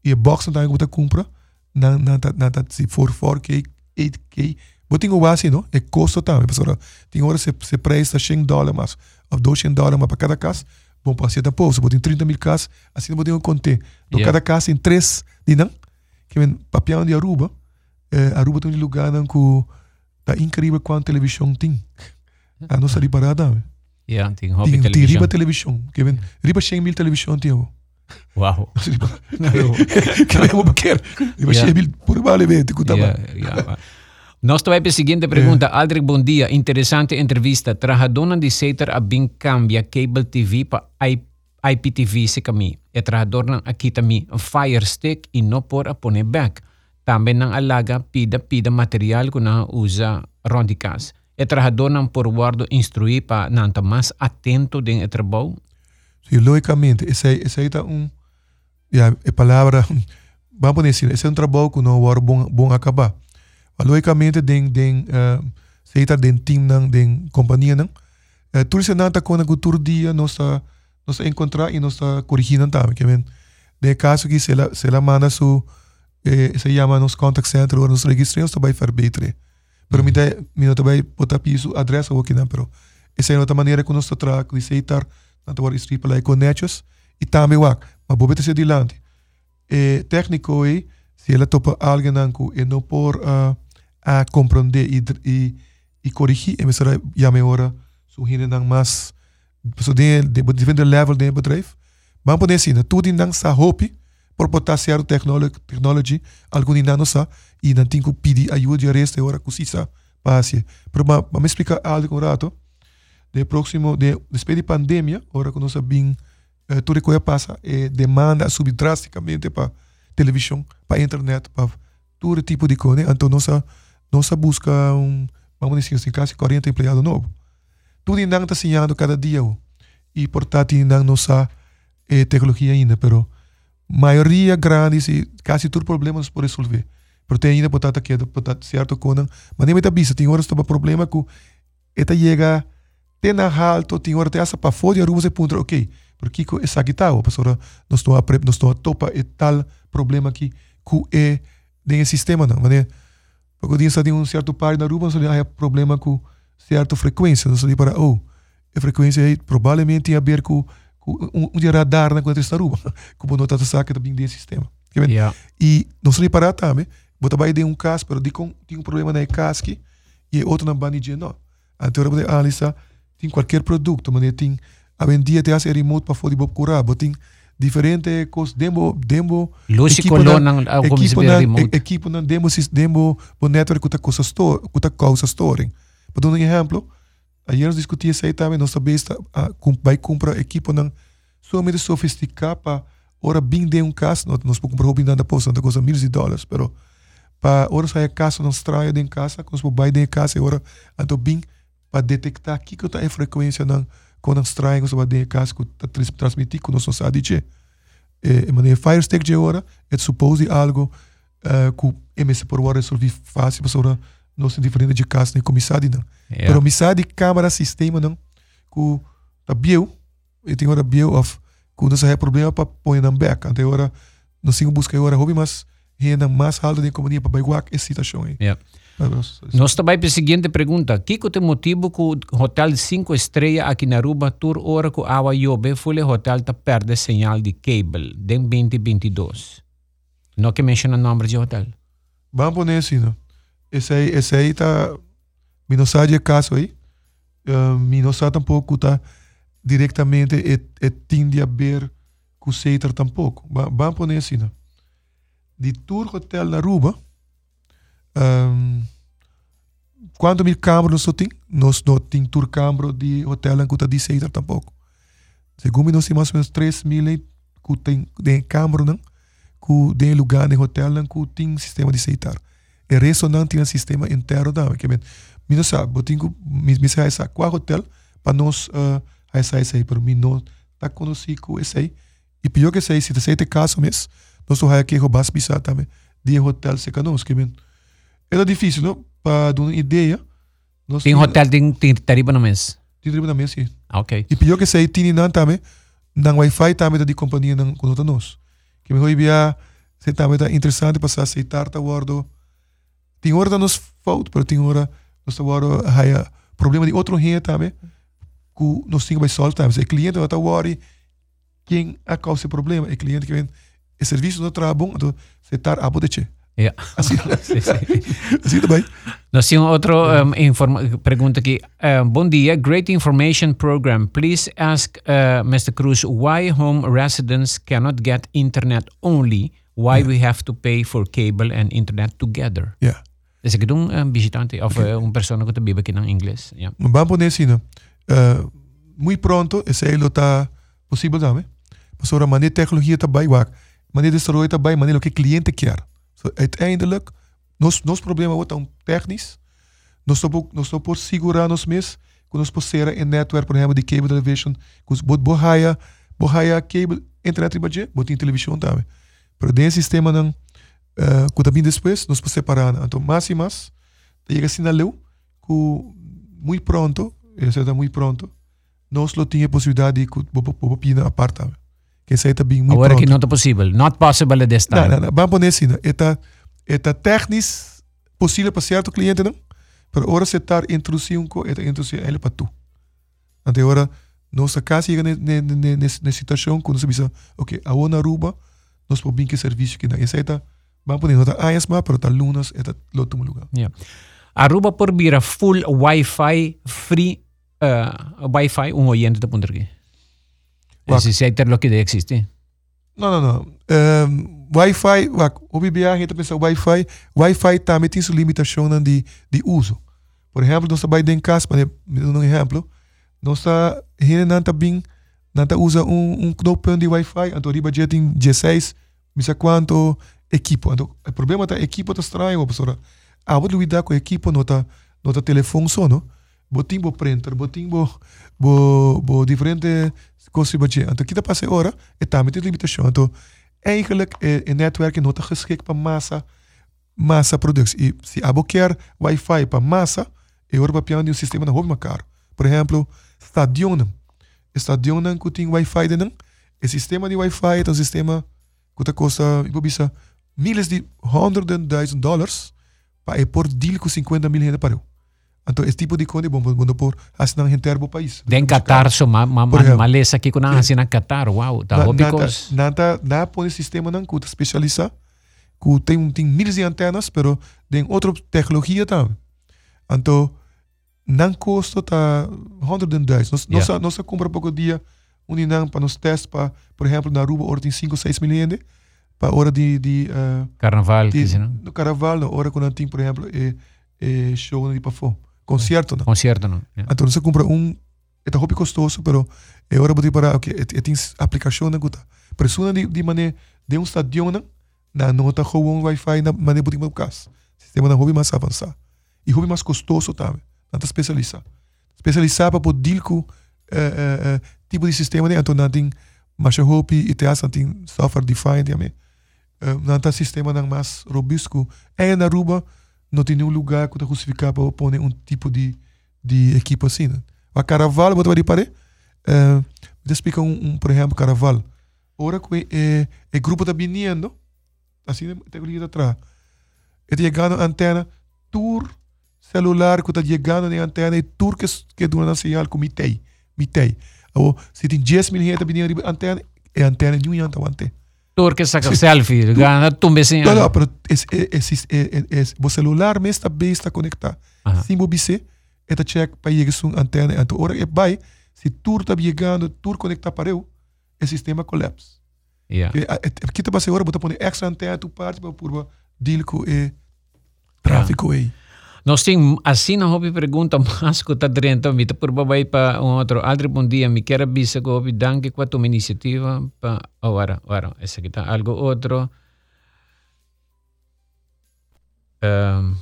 e a box não que você compra, não tá não tá se for 4K, 8K, você tem o assim, não? É custo também, pessoal. Tem hora se se preço 100 dólares mais, ou 200 dólares mais para cada casa. Bom, para ser da povo, você tem 30 mil casas, assim não pode conter. No Yeah. cada casa em três, não? Que vem papel de Aruba, eh, Aruba tem um lugar não que tá incrível quanto televisão tem. A nossa riparada, né? Ja, tem hobby tem, tem riba televisão, que vem riba 100 mil televisão tem. Uau. que vem uma quer. Riba Yeah. 100 mil por vale bem, te Nós também a seguinte pergunta. Aldrich, bom dia. Interessante entrevista. Trajadona de Seiter a bem cambia cable TV para IPTV se kami. E trajador aqui também Fire Stick e não por a poner back. Também não alaga pida pida material que não usa rondicas. E trajador não por guardo instruir para não estar mais atento de trabalho. Sí, lógicamente, ese, ese está un, ya, é palavra, vamos dizer, esse é um trabalho que não vai bom, bom acabar. Logicamente, den, den, uh, se está den team, não, den companhia, não, uh, tudo isso não está com o todo dia, nós nós está encontrar e nós está corrigindo também, que vem, de caso que se ela, se ela manda su, eh, se chama nos contact center ou nos registramos, também verbetere. Pero mm. -hmm. mi não também botar piso adressa ou aqui não, pero essa é outra maneira que nós tra, que se está tanto war strip lá com netjes e também wak mas bobeta se dilante e técnico aí se ela topa alguém nanco e não por uh, a compreender e e, e corrigir. E será já me hora surgindo nang mas so de de diferente level de bedrijf vamos poder assim tudo nang sa hope por botar certo technology technology algum não sa e não tem que pedir ajuda de resto hora que se passe. Pero mas me explicar algo um rato. De próximo, de, después de pandemia, ahora que nós sabemos, eh, tudo que passa, eh, demanda subir drasticamente para televisão, para internet, para todo tipo de coisa. Então, nós, nós busca um, vamos dizer assim, quase 40 empregados novos. Tudo ainda está ensinando cada dia. oh. E, portanto, ainda não sabe eh, tecnologia ainda, pero maioria grande, quase todo problema nós podemos resolver. proteína potata que potata certo conan mas nem muita bisa tem horas que problema que eta chega te na alto tem hora te asa para fora e rumo se punta ok porque que essa aqui tá nós estou a prep nós estou a topa e tal problema que que é dentro sistema não mas porque dia tem um certo par na rumo só há problema com certa frequência nós para oh a frequência aí provavelmente tem a ver com um, um radar na quanto está rumo como não está saca também dentro sistema. Yeah. e não se para também bota vai de um caso com tem um problema na casque e outro na banija não então eu vou analisar tem qualquer produto mas tem a vendia te hace remote para fora de bob mas tem diferente coisas demo demo Lucy equipo Colon na- ang ah, como equipo na remote. equipo na demo sis demo bo network kuta coisa store kuta causa storing para dar um exemplo ayer nós discutia isso aí também nós sabemos a vai comprar equipo não somente sofisticado para ora bem de um caso nós nós podemos comprar roupa da posta da coisa mil de dólares pero para ora sair caso não extraia de casa nós podemos vai de casa ora então bem para detectar que que está a frequência vai de casa que está transmitir com nosso adiche e maneira fire stick de ora é supose algo eh, que MS por hora resolver fácil para ora não se diferente de casa nem comissado não Yeah. pero missade câmara sistema não que tá bio e tem hora bio of quando você tem problema para pôr na back até hora não se busca hora hobby mas renda mais alta de companhia para baiguar essa situação aí Yeah. Nós também para a seguinte pergunta. Que que o motivo que o hotel 5 estrelas aqui na Aruba, tur hora que awa yobe, foi o hotel tá perde sinal de cable, dem 2022. Não que menciona o nome de hotel. Vamos poner assim, não? Esse aí, esse aí tá. Me não sabe de caso aí. Uh, me não sabe tampouco tá diretamente e, e tende a ver com o Seitar tampouco. Va- Vamos poner assim, não? De Tour Hotel na Aruba, um, quanto mil câmaras nós tem? Nós não tem tour câmara de hotel em que de Seitar tampouco. Segundo nós temos mais ou menos 3 mil que tem de câmara, não? que tem lugar no hotel que tem sistema de aceitar. E resto não tem sistema interno não, que bem. Me não sabe, eu tenho me me sai essa qual hotel para nós uh, essa essa aí, para mim não tá conhecido esse aí. E pior que esse aí, se você tem caso mesmo, nós só aqui roubar as também. De hotel se canos, que bem. Era difícil, não? Para dar uma ideia. Nós Tem hotel tem tem tarifa no mês. Tem tribo na mesa, sim. Ah, Ok. E pior que esse aí, tinha não também, na Wi-Fi também da de companhia não quando nós. Que me via, se também tá interessante para aceitar tá guardo. Tem hora da nos falta, pero tem hora nós tá guardo problema de outro rei também. Que nós temos vai soltar, mas o cliente vai tá worry quem a causa o problema, o cliente que vem o serviço não trabalha bom, então se tar a poder Yeah. Assim, Sí, sí. assim também. Nós temos outra um, pergunta aqui. Uh, bom dia, great information program. Please ask uh, Mr. Cruz why home residents cannot get internet only, why we have to pay for cable and internet together. Yeah. Dus ik doe een visitante of uh, een persoon que te aqui in inglês. Yeah. Vamos poner assim? Uh, muito pronto, esse aí está possível também. Mas agora, maneira tecnologia wak. Maneira de está bem, maneira que o cliente quer. Uiteindelijk, nos, nos problema wordt dan technisch. Nós estamos nós estamos por segurar nos mesmos, quando nós possuímos em network, por exemplo, de cable television, os bot borraia, borraia cable, internet e budget, bot em televisão também. Pero dentro sistema não, uh, que também depois, nós podemos separar. Então, mais e mais, chega na leu, que muito pronto, isso está muito pronto, nós não tínhamos possibilidade de que o pina aparte. Que bem muito Agora pronto. que não é possível. Not possible at this time. Não, não, não. Vamos poner assim, né? Está, está técnico possível para certo cliente, não? Mas agora você está introduzindo, está introduzindo ele para tu. Até agora, nossa casa chega nessa situação, quando você pensa, ok, a na Aruba, nós podemos que serviço que não. Esse aí está, vamos poner, está AES, mas está lunas, está no último lugar. Yeah. Aruba por vira full Wi-Fi free uh, Wi-Fi um oyente de punter aqui. Esse é ter lo que existe. Não, não, não. Um, Wi-Fi, o BBA, a gente pensa Wi-Fi, Wi-Fi também tem sua limitação de, de uso. Por exemplo, nós trabalhamos em casa, para um exemplo, nós não não está usa um, um knoop de Wi-Fi, então riba já tem 16, não sei quanto equipo. Então, o problema é que o equipo está estranho, professora. Ah, vou lidar com o equipo, não está tá telefone só, não? Bo printer, botim bo, bo, bo diferente coisas baie. Então, kita passa hora, e também tem limitação. Então, eigenlijk, eh, een netwerk not geschikt para massa, massa produção. E se abo quer Wi-Fi para massa, eu vou para um sistema não houve caro. Por exemplo, estadion. Estadion que tem Wi-Fi de o sistema de Wi-Fi é um sistema que custa, eu bisa, milhares de hundreds de dólares para por deal com 50 mil gente para eu. Então, esse tipo de coisa bom, bom por assim não renter o país. Den Qatar, so ma ma ma aqui com na assim na Qatar, wow, tá hobby cos. Nada, nada por sistema não custa especializar, que tem tem milhares de antenas, pero tem outra tecnologia também. Então, não custa tá 110. Nós yeah. nós nós compra pouco dia uninang para nos testes para, por exemplo, na Aruba, tem 5 ou 6 mil ienes, para hora de, de uh, carnaval, de, diz, não? No carnaval, na hora quando tem, por exemplo, é, é show de para concerto, não? Concerto, não? Yeah. Então você compra um, é hobby custoso, pero é hora de para, ok, é, tem aplicação na guta. Pressiona de, de maneira de um estadião, não? Na nota com um Wi-Fi na maneira de para casa. Sistema na hobby mais avançado. E hobby mais custoso também. Não especializar. Especializar para poder com uh, uh, uh, tipo de sistema, né? Então, não tem mais hopi e tem tem software defined, né? Não tem sistema não mais robusto. É na Aruba, não tem nenhum lugar que justificar para pôr um tipo de, de equipo assim. Né? A Caraval, vou te pare. Uh, me explica um, um, por exemplo, Caraval. Ora que é, é grupo da viniendo, assim, tem que atrás. É chegando antena, tour celular que está chegando na antena e tour que que dona na señal com mitei, mitei. Ou se tem 10 mil gente vindo antena, é antena nenhum yanta ante. Tur que saca selfie, gana tumbe sem. Não, não, pero es es es es o celular me está bem está conectado. Sim, você é tá check para ir com antena, então ora é vai, se tur está chegando, tur conectar para eu, o sistema colapsa. Yeah. Aqui tá passando agora, botar extra antena tu parte para por deal com o tráfico aí. Nós temos, assim na hobby pergunta mas que está dentro, me por babai para um outro. Aldri, bom dia, me quero avisar que hobby danke com a tua iniciativa para, oh, ora, ora, essa aqui está algo outro. Um,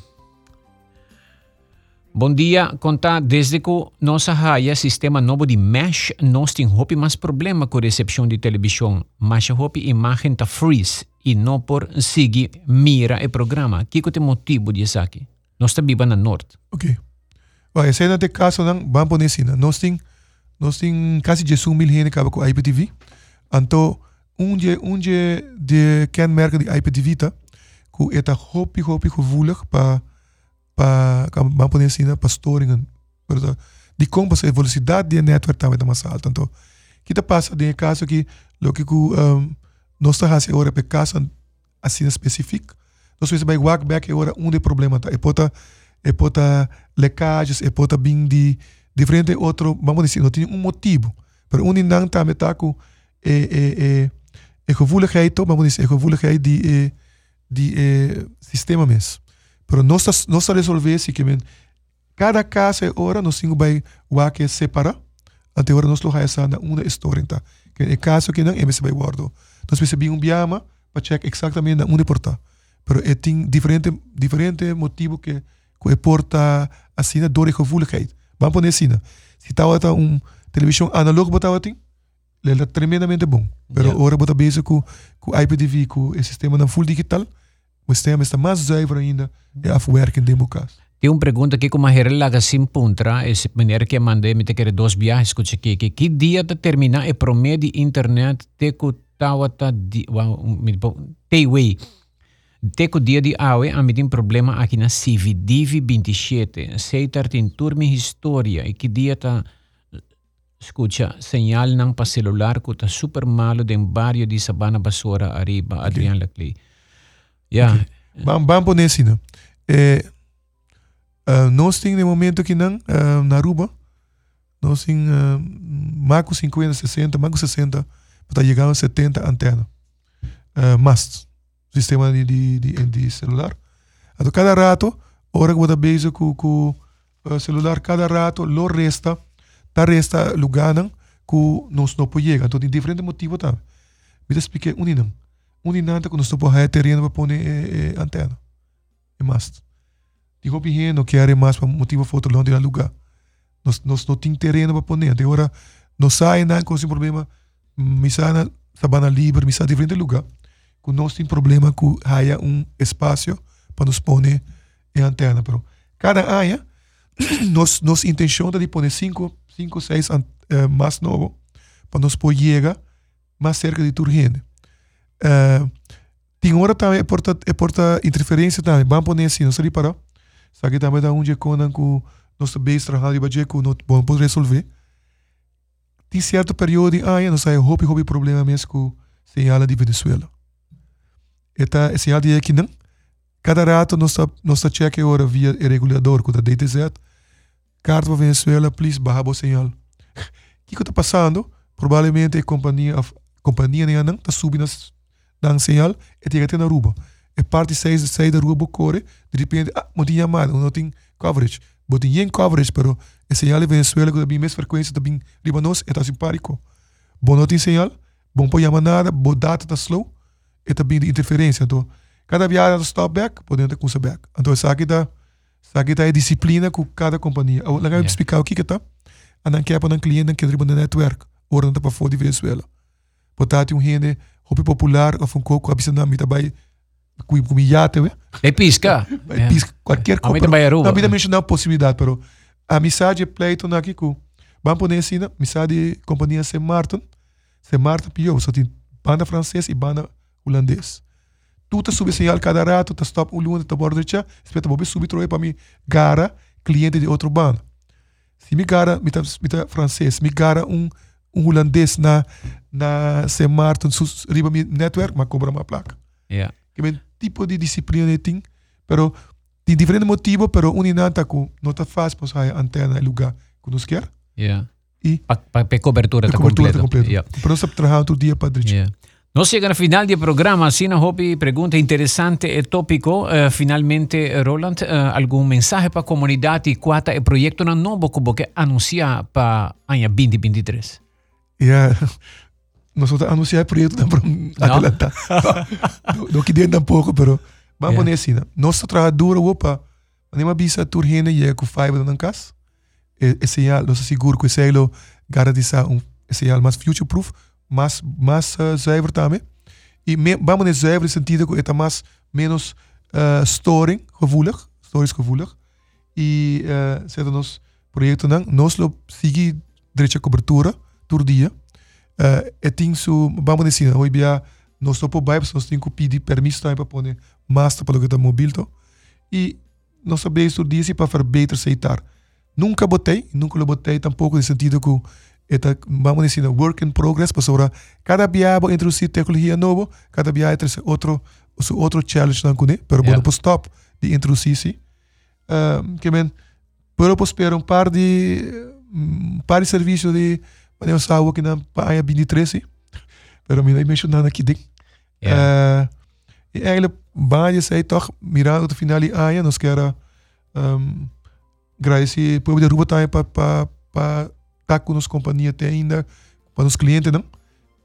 bom dia, conta desde que nossa raia sistema novo de mesh, nós hobby mais problema com recepção de televisão, mas hobby imagem está freeze e não por seguir mira e programa. Que que o motivo disso aqui? Nós estamos vivendo no norte. Ok. Well, esse é o caso, não, vamos pôr assim, nós temos nós temos quase 18 mil gente que com IPTV. Então, um dia, um dia de kenmerken de IPTV tá, que é hopi hopi gevoelig para para vamos pôr assim, para storingen. De como a velocidade do network também está mais alta. Então, que está passa de caso que lo que nós estamos fazendo agora para caso assim específico, nós vamos vai walk back agora um de problema tá? E pode e pode lecagens e pode vir de diferente outro vamos dizer não tem um motivo. Mas um não tá metaco é é é é gevoeligheid vamos dizer é gevoeligheid de é, de é, sistema mesmo. Mas nós nós resolver se que cada caso agora nós temos vai walk separar. Até agora nós lo essa uma história tá? Que é caso que não é vai guardo nós precisamos um biama para check exatamente onde portar pero é tem diferente diferente motivo que que porta assim a dor e gevoeligheid. Vamos pôr assim, se estava um televisão analógico botava tem, ele é tremendamente bom. Pero yeah. agora bota bezig com com IPTV, com o sistema não full digital, o sistema está mais zuiver ainda e afwerken demo caso. Tem uma pergunta aqui como a relaga sem puntra, esse maneira que mandei me te querer dois viagens com que que que dia de terminar e promedio internet te que tawa ta di wow, te way Teco dia de aue a tem problema aqui na CV Divi 27. Seitar tem turma história e que dia tá escuta señal nang pa celular ko ta super malo den barrio de Sabana Basura arriba okay. Adrian Laclay. Ja. Okay. Vamos vamos poner assim, né? Eh, uh, nós temos no momento que não uh, na Aruba nós temos uh, Maco 50, 60, Maco 60 para chegar a 70 antena. Uh, masts sistema de, de, de, de celular. Então, cada rato, hora que você beija com o uh, celular, cada rato, lo resta, tá resta lugar que nós não podemos chegar. Então, tem diferentes motivos também. Me expliquei um não. Um não que nós não podemos terreno para pôr eh, eh, antena. É mais. Digo não quero mais para motivo foto longe do lugar. Nós, nós não temos terreno para pôr. Então, agora, não sai nada com esse problema. Me sai na sabana livre, me sai diferente lugar que nós temos problema que haya um espaço para nos poner em antena. Pero cada ano, nos, nos intenção de poner cinco, cinco seis uh, mais novo para nos poder chegar mais cerca de Turgene. Uh, tem hora também é porta, é porta interferência também. Vamos poner assim, não se reparou? Sabe também da onde é que nosso base trabalho de que não pode resolver. Tem certo período, ah, não sei, houve houve problema mesmo com señal de Venezuela. Eta é señal de que não. Cada rato nós nós cheque ora via regulador com a DTZ. Carta para Venezuela, please, barra a señal. O que está passando? Provavelmente a companhia, a companhia nem não está subindo na señal e que ter na ruba. E parte 6 sai da ruba corre, de repente, ah, não tem chamada, não tem coverage. Não tem coverage, pero a señal de Venezuela que tem mais frequência também nós, é simpático. Bom não tem señal, bom para chamar nada, bom data está slow, também de interferência. Então, cada viagem stop back, podemos ter com back. Então, essa aqui dá, essa aqui dá disciplina com cada companhia. Eu vou yeah. explicar o que que tá. Andan quer para um cliente que driba no network, ora não tá para fora de Venezuela. Portanto, um rende, roupa popular, ou um coco, abisando na mita, vai com com iate, we. É pisca. É pisca qualquer coisa. Também é Não vida mencionar possibilidade, pero a missade é pleito aqui com. Vamos poner assim, missade companhia Saint Martin. Saint Martin pior, só tem banda francês e banda holandês. Tu tá subindo señal cada rato, tá stop um lunes, tá bordo de espeta bobe subir troe para mim gara cliente de outro banda. Se me gara, me tá, me tá francês, me gara um um holandês na na Saint Martin, riba mi network, mas cobra uma placa. Yeah. Que bem tipo de disciplina tem, pero tem diferente motivo, pero uninanta com não tá fácil para sair antena lugar que nós quer. Yeah. E para pa, pa cobertura tá completa. Tá completa. Yeah. Pero nós trabalhamos todo dia para yeah. Nós chegamos ao final do programa, assim, na Hopi pergunta interessante e tópico. Uh, finalmente, Roland, uh, algum mensagem para a comunidade quanto ao projeto na novo que você anuncia para ano 2023? Yeah. nosotros anunciar el proyecto para adelantar. No, no quería tampoco, pero vamos yeah. poner assim, né? Nosso trabalho duro, bisa turhene e com fiber na casa. Esse é nosso seguro que esse lo garantizar um esse é mais future proof, mais mais uh, zuiver também. E me, vamos nesse no sentido que é mais menos uh, storing gevoelig, storage gevoelig. E uh, certo nos projeto não, nós lo sigue direita cobertura todo dia. Uh, e tem su, vamos dizer, hoje dia nós estamos para nós temos que pedir permisso também para pôr masta para o que está móvel e nós sabemos tudo isso para fazer aceitar. Nunca botei, nunca lo botei tampouco no sentido que eta, vamos dizer, work in progress, para agora cada dia vou introduzir tecnologia nova, cada dia tem outro outro challenge não com pero yeah. bueno, stop de introduzir se uh, que men, pero pues espero um par de um par de serviços de eu saio aqui na Paia 23, pero me mencionando aqui dentro. Yeah. Uh, e eigenlijk baie sei toch mirando o final de ano nós quero um, agradecer por de ruba também para para estar com as companhias tem ainda para os clientes não?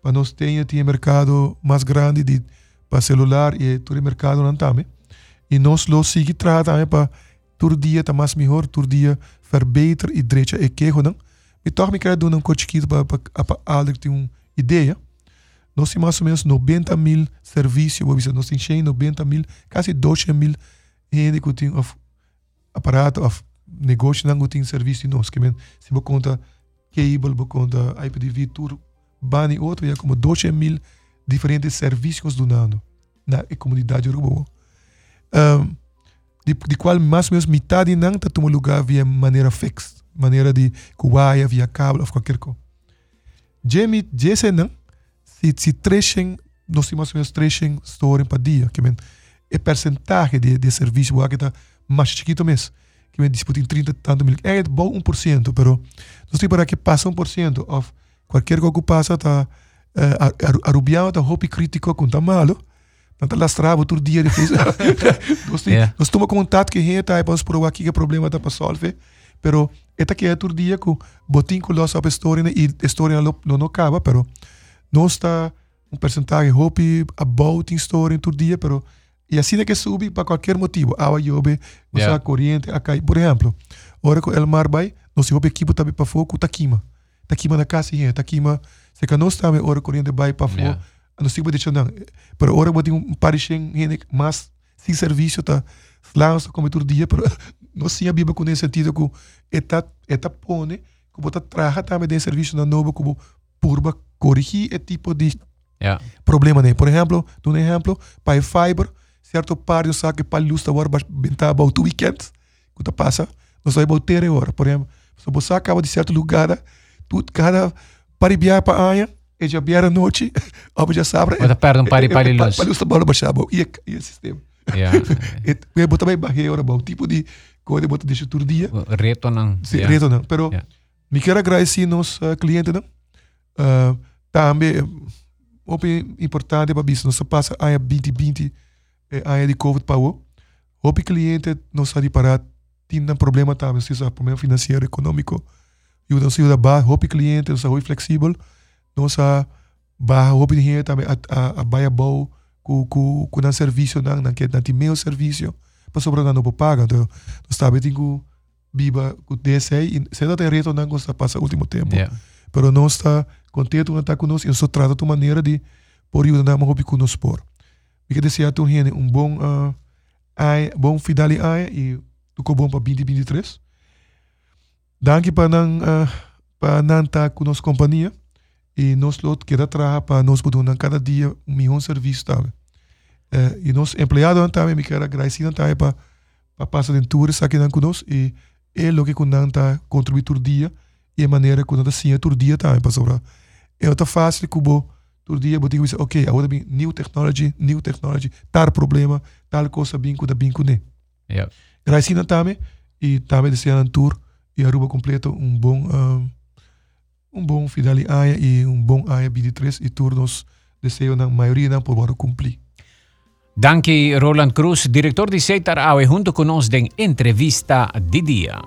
Para nós ter tem mercado mais grande de para celular e todo mercado não também. E nós lo seguir também para todo dia tá mais melhor todo dia verbeter e direita e que não? Me torna me quero dar um cotiquito para para alguém ter uma ideia. Nós temos mais ou menos 90 mil serviços, vou dizer, nós temos 90 mil, quase 12 mil gente que tem aparato, negócio, não tem serviço nós, que se você conta cable, você conta IPTV, tudo, bani outro, é como 12 mil diferentes serviços do nano na comunidade urbana. Um, de, de qual mais ou menos metade não está tomando lugar via maneira fixa, maneira de cuaia, via cabo, ou qualquer coisa. Jemi, Jesse não, se, se trecem, nós temos mais ou menos trecem story para dia, que é percentagem de, de serviço que está mais chiquito mesmo, que men disputa em 30 tanto mil, é bom 1%, pero nós temos para que passa 1%, of qualquer coisa que passa, tá, uh, arubiado, está roupa crítico com tá malo, não lastrava todo dia depois. nós, yeah. nós tomamos contato com a gente, aí vamos provar aqui que problema está para resolver, pero esta que é todo dia com botim com nossa história e a história não, não acaba, pero nós está um percentual hope about story todo dia, pero e assim é que sube para qualquer motivo. Água chove, yeah. a corrente, a cai. Por exemplo, hora que o mar vai, nós hope equipo também para fogo, taquima. Taquima na casa, é, taquima. Se que nós também hora corrente vai para fogo, yeah. nós tipo deixando. Pero hora botem um parichem, mais sem serviço tá lança como todo dia, pero não sim a Bíblia com esse sentido que eta eta pone que bota traga também de serviço na novo como purba corrigir esse tipo de Ja. problema né. Por exemplo, um exemplo, para fiber, certo par eu que para luz da hora bentar about two weekends, tá passa, nós vai about ter hora, por exemplo, se você acaba de certo lugar, tu cada para viajar para aia, e já viaja noite, ob já sabe. Bota perde um pari pari luz. Para luz da bola baixar, e e o sistema. E botar bem barreira, about tipo de coisa bota deixa todo dia. Reto. Sí, ja. reto não. Pero Yeah. me quero agradecer nos uh, clientes não. Uh, também op importante para isso, nós passa a 2020 eh, a de Covid para o. Cliente não sabe parar um problema também, se é problema financeiro, econômico. E o nosso da bar, op cliente, nós é flexível, nós a bar, op dinheiro também a a a baia bom com com com um serviço não, não que não tem meu serviço, para sobrar não vou pagar, então nós tem que biba com DSA e se não tem reto não gosta passa o último tempo Ja. pero não está contente com estar conosco e só trata de maneira de por isso não hobby conosco por quer dizer tu gente um bom uh, ai bom fidali e tu co bom para 2023 danke para não uh, para não estar conosco companhia e nós lot queda trabalhar para nós poder cada dia um melhor serviço também uh, e nós empregados também me quero agradecer também para para passar em tours aqui conosco e é o que não está contribuir todo dia e a maneira que nós assim dia também para sobrar é outra fácil que o todo dia eu digo ok agora bem new technology new technology tal problema tal coisa que bem com né Ja. Graças também e também desejar um tour e Aruba completo um bom um, um bom Fidali Aya e um bom Aya 23 e tour nos desejo na maioria não por bora cumprir Danke Roland Cruz, director de Seitar Awe, junto con nos den entrevista de día.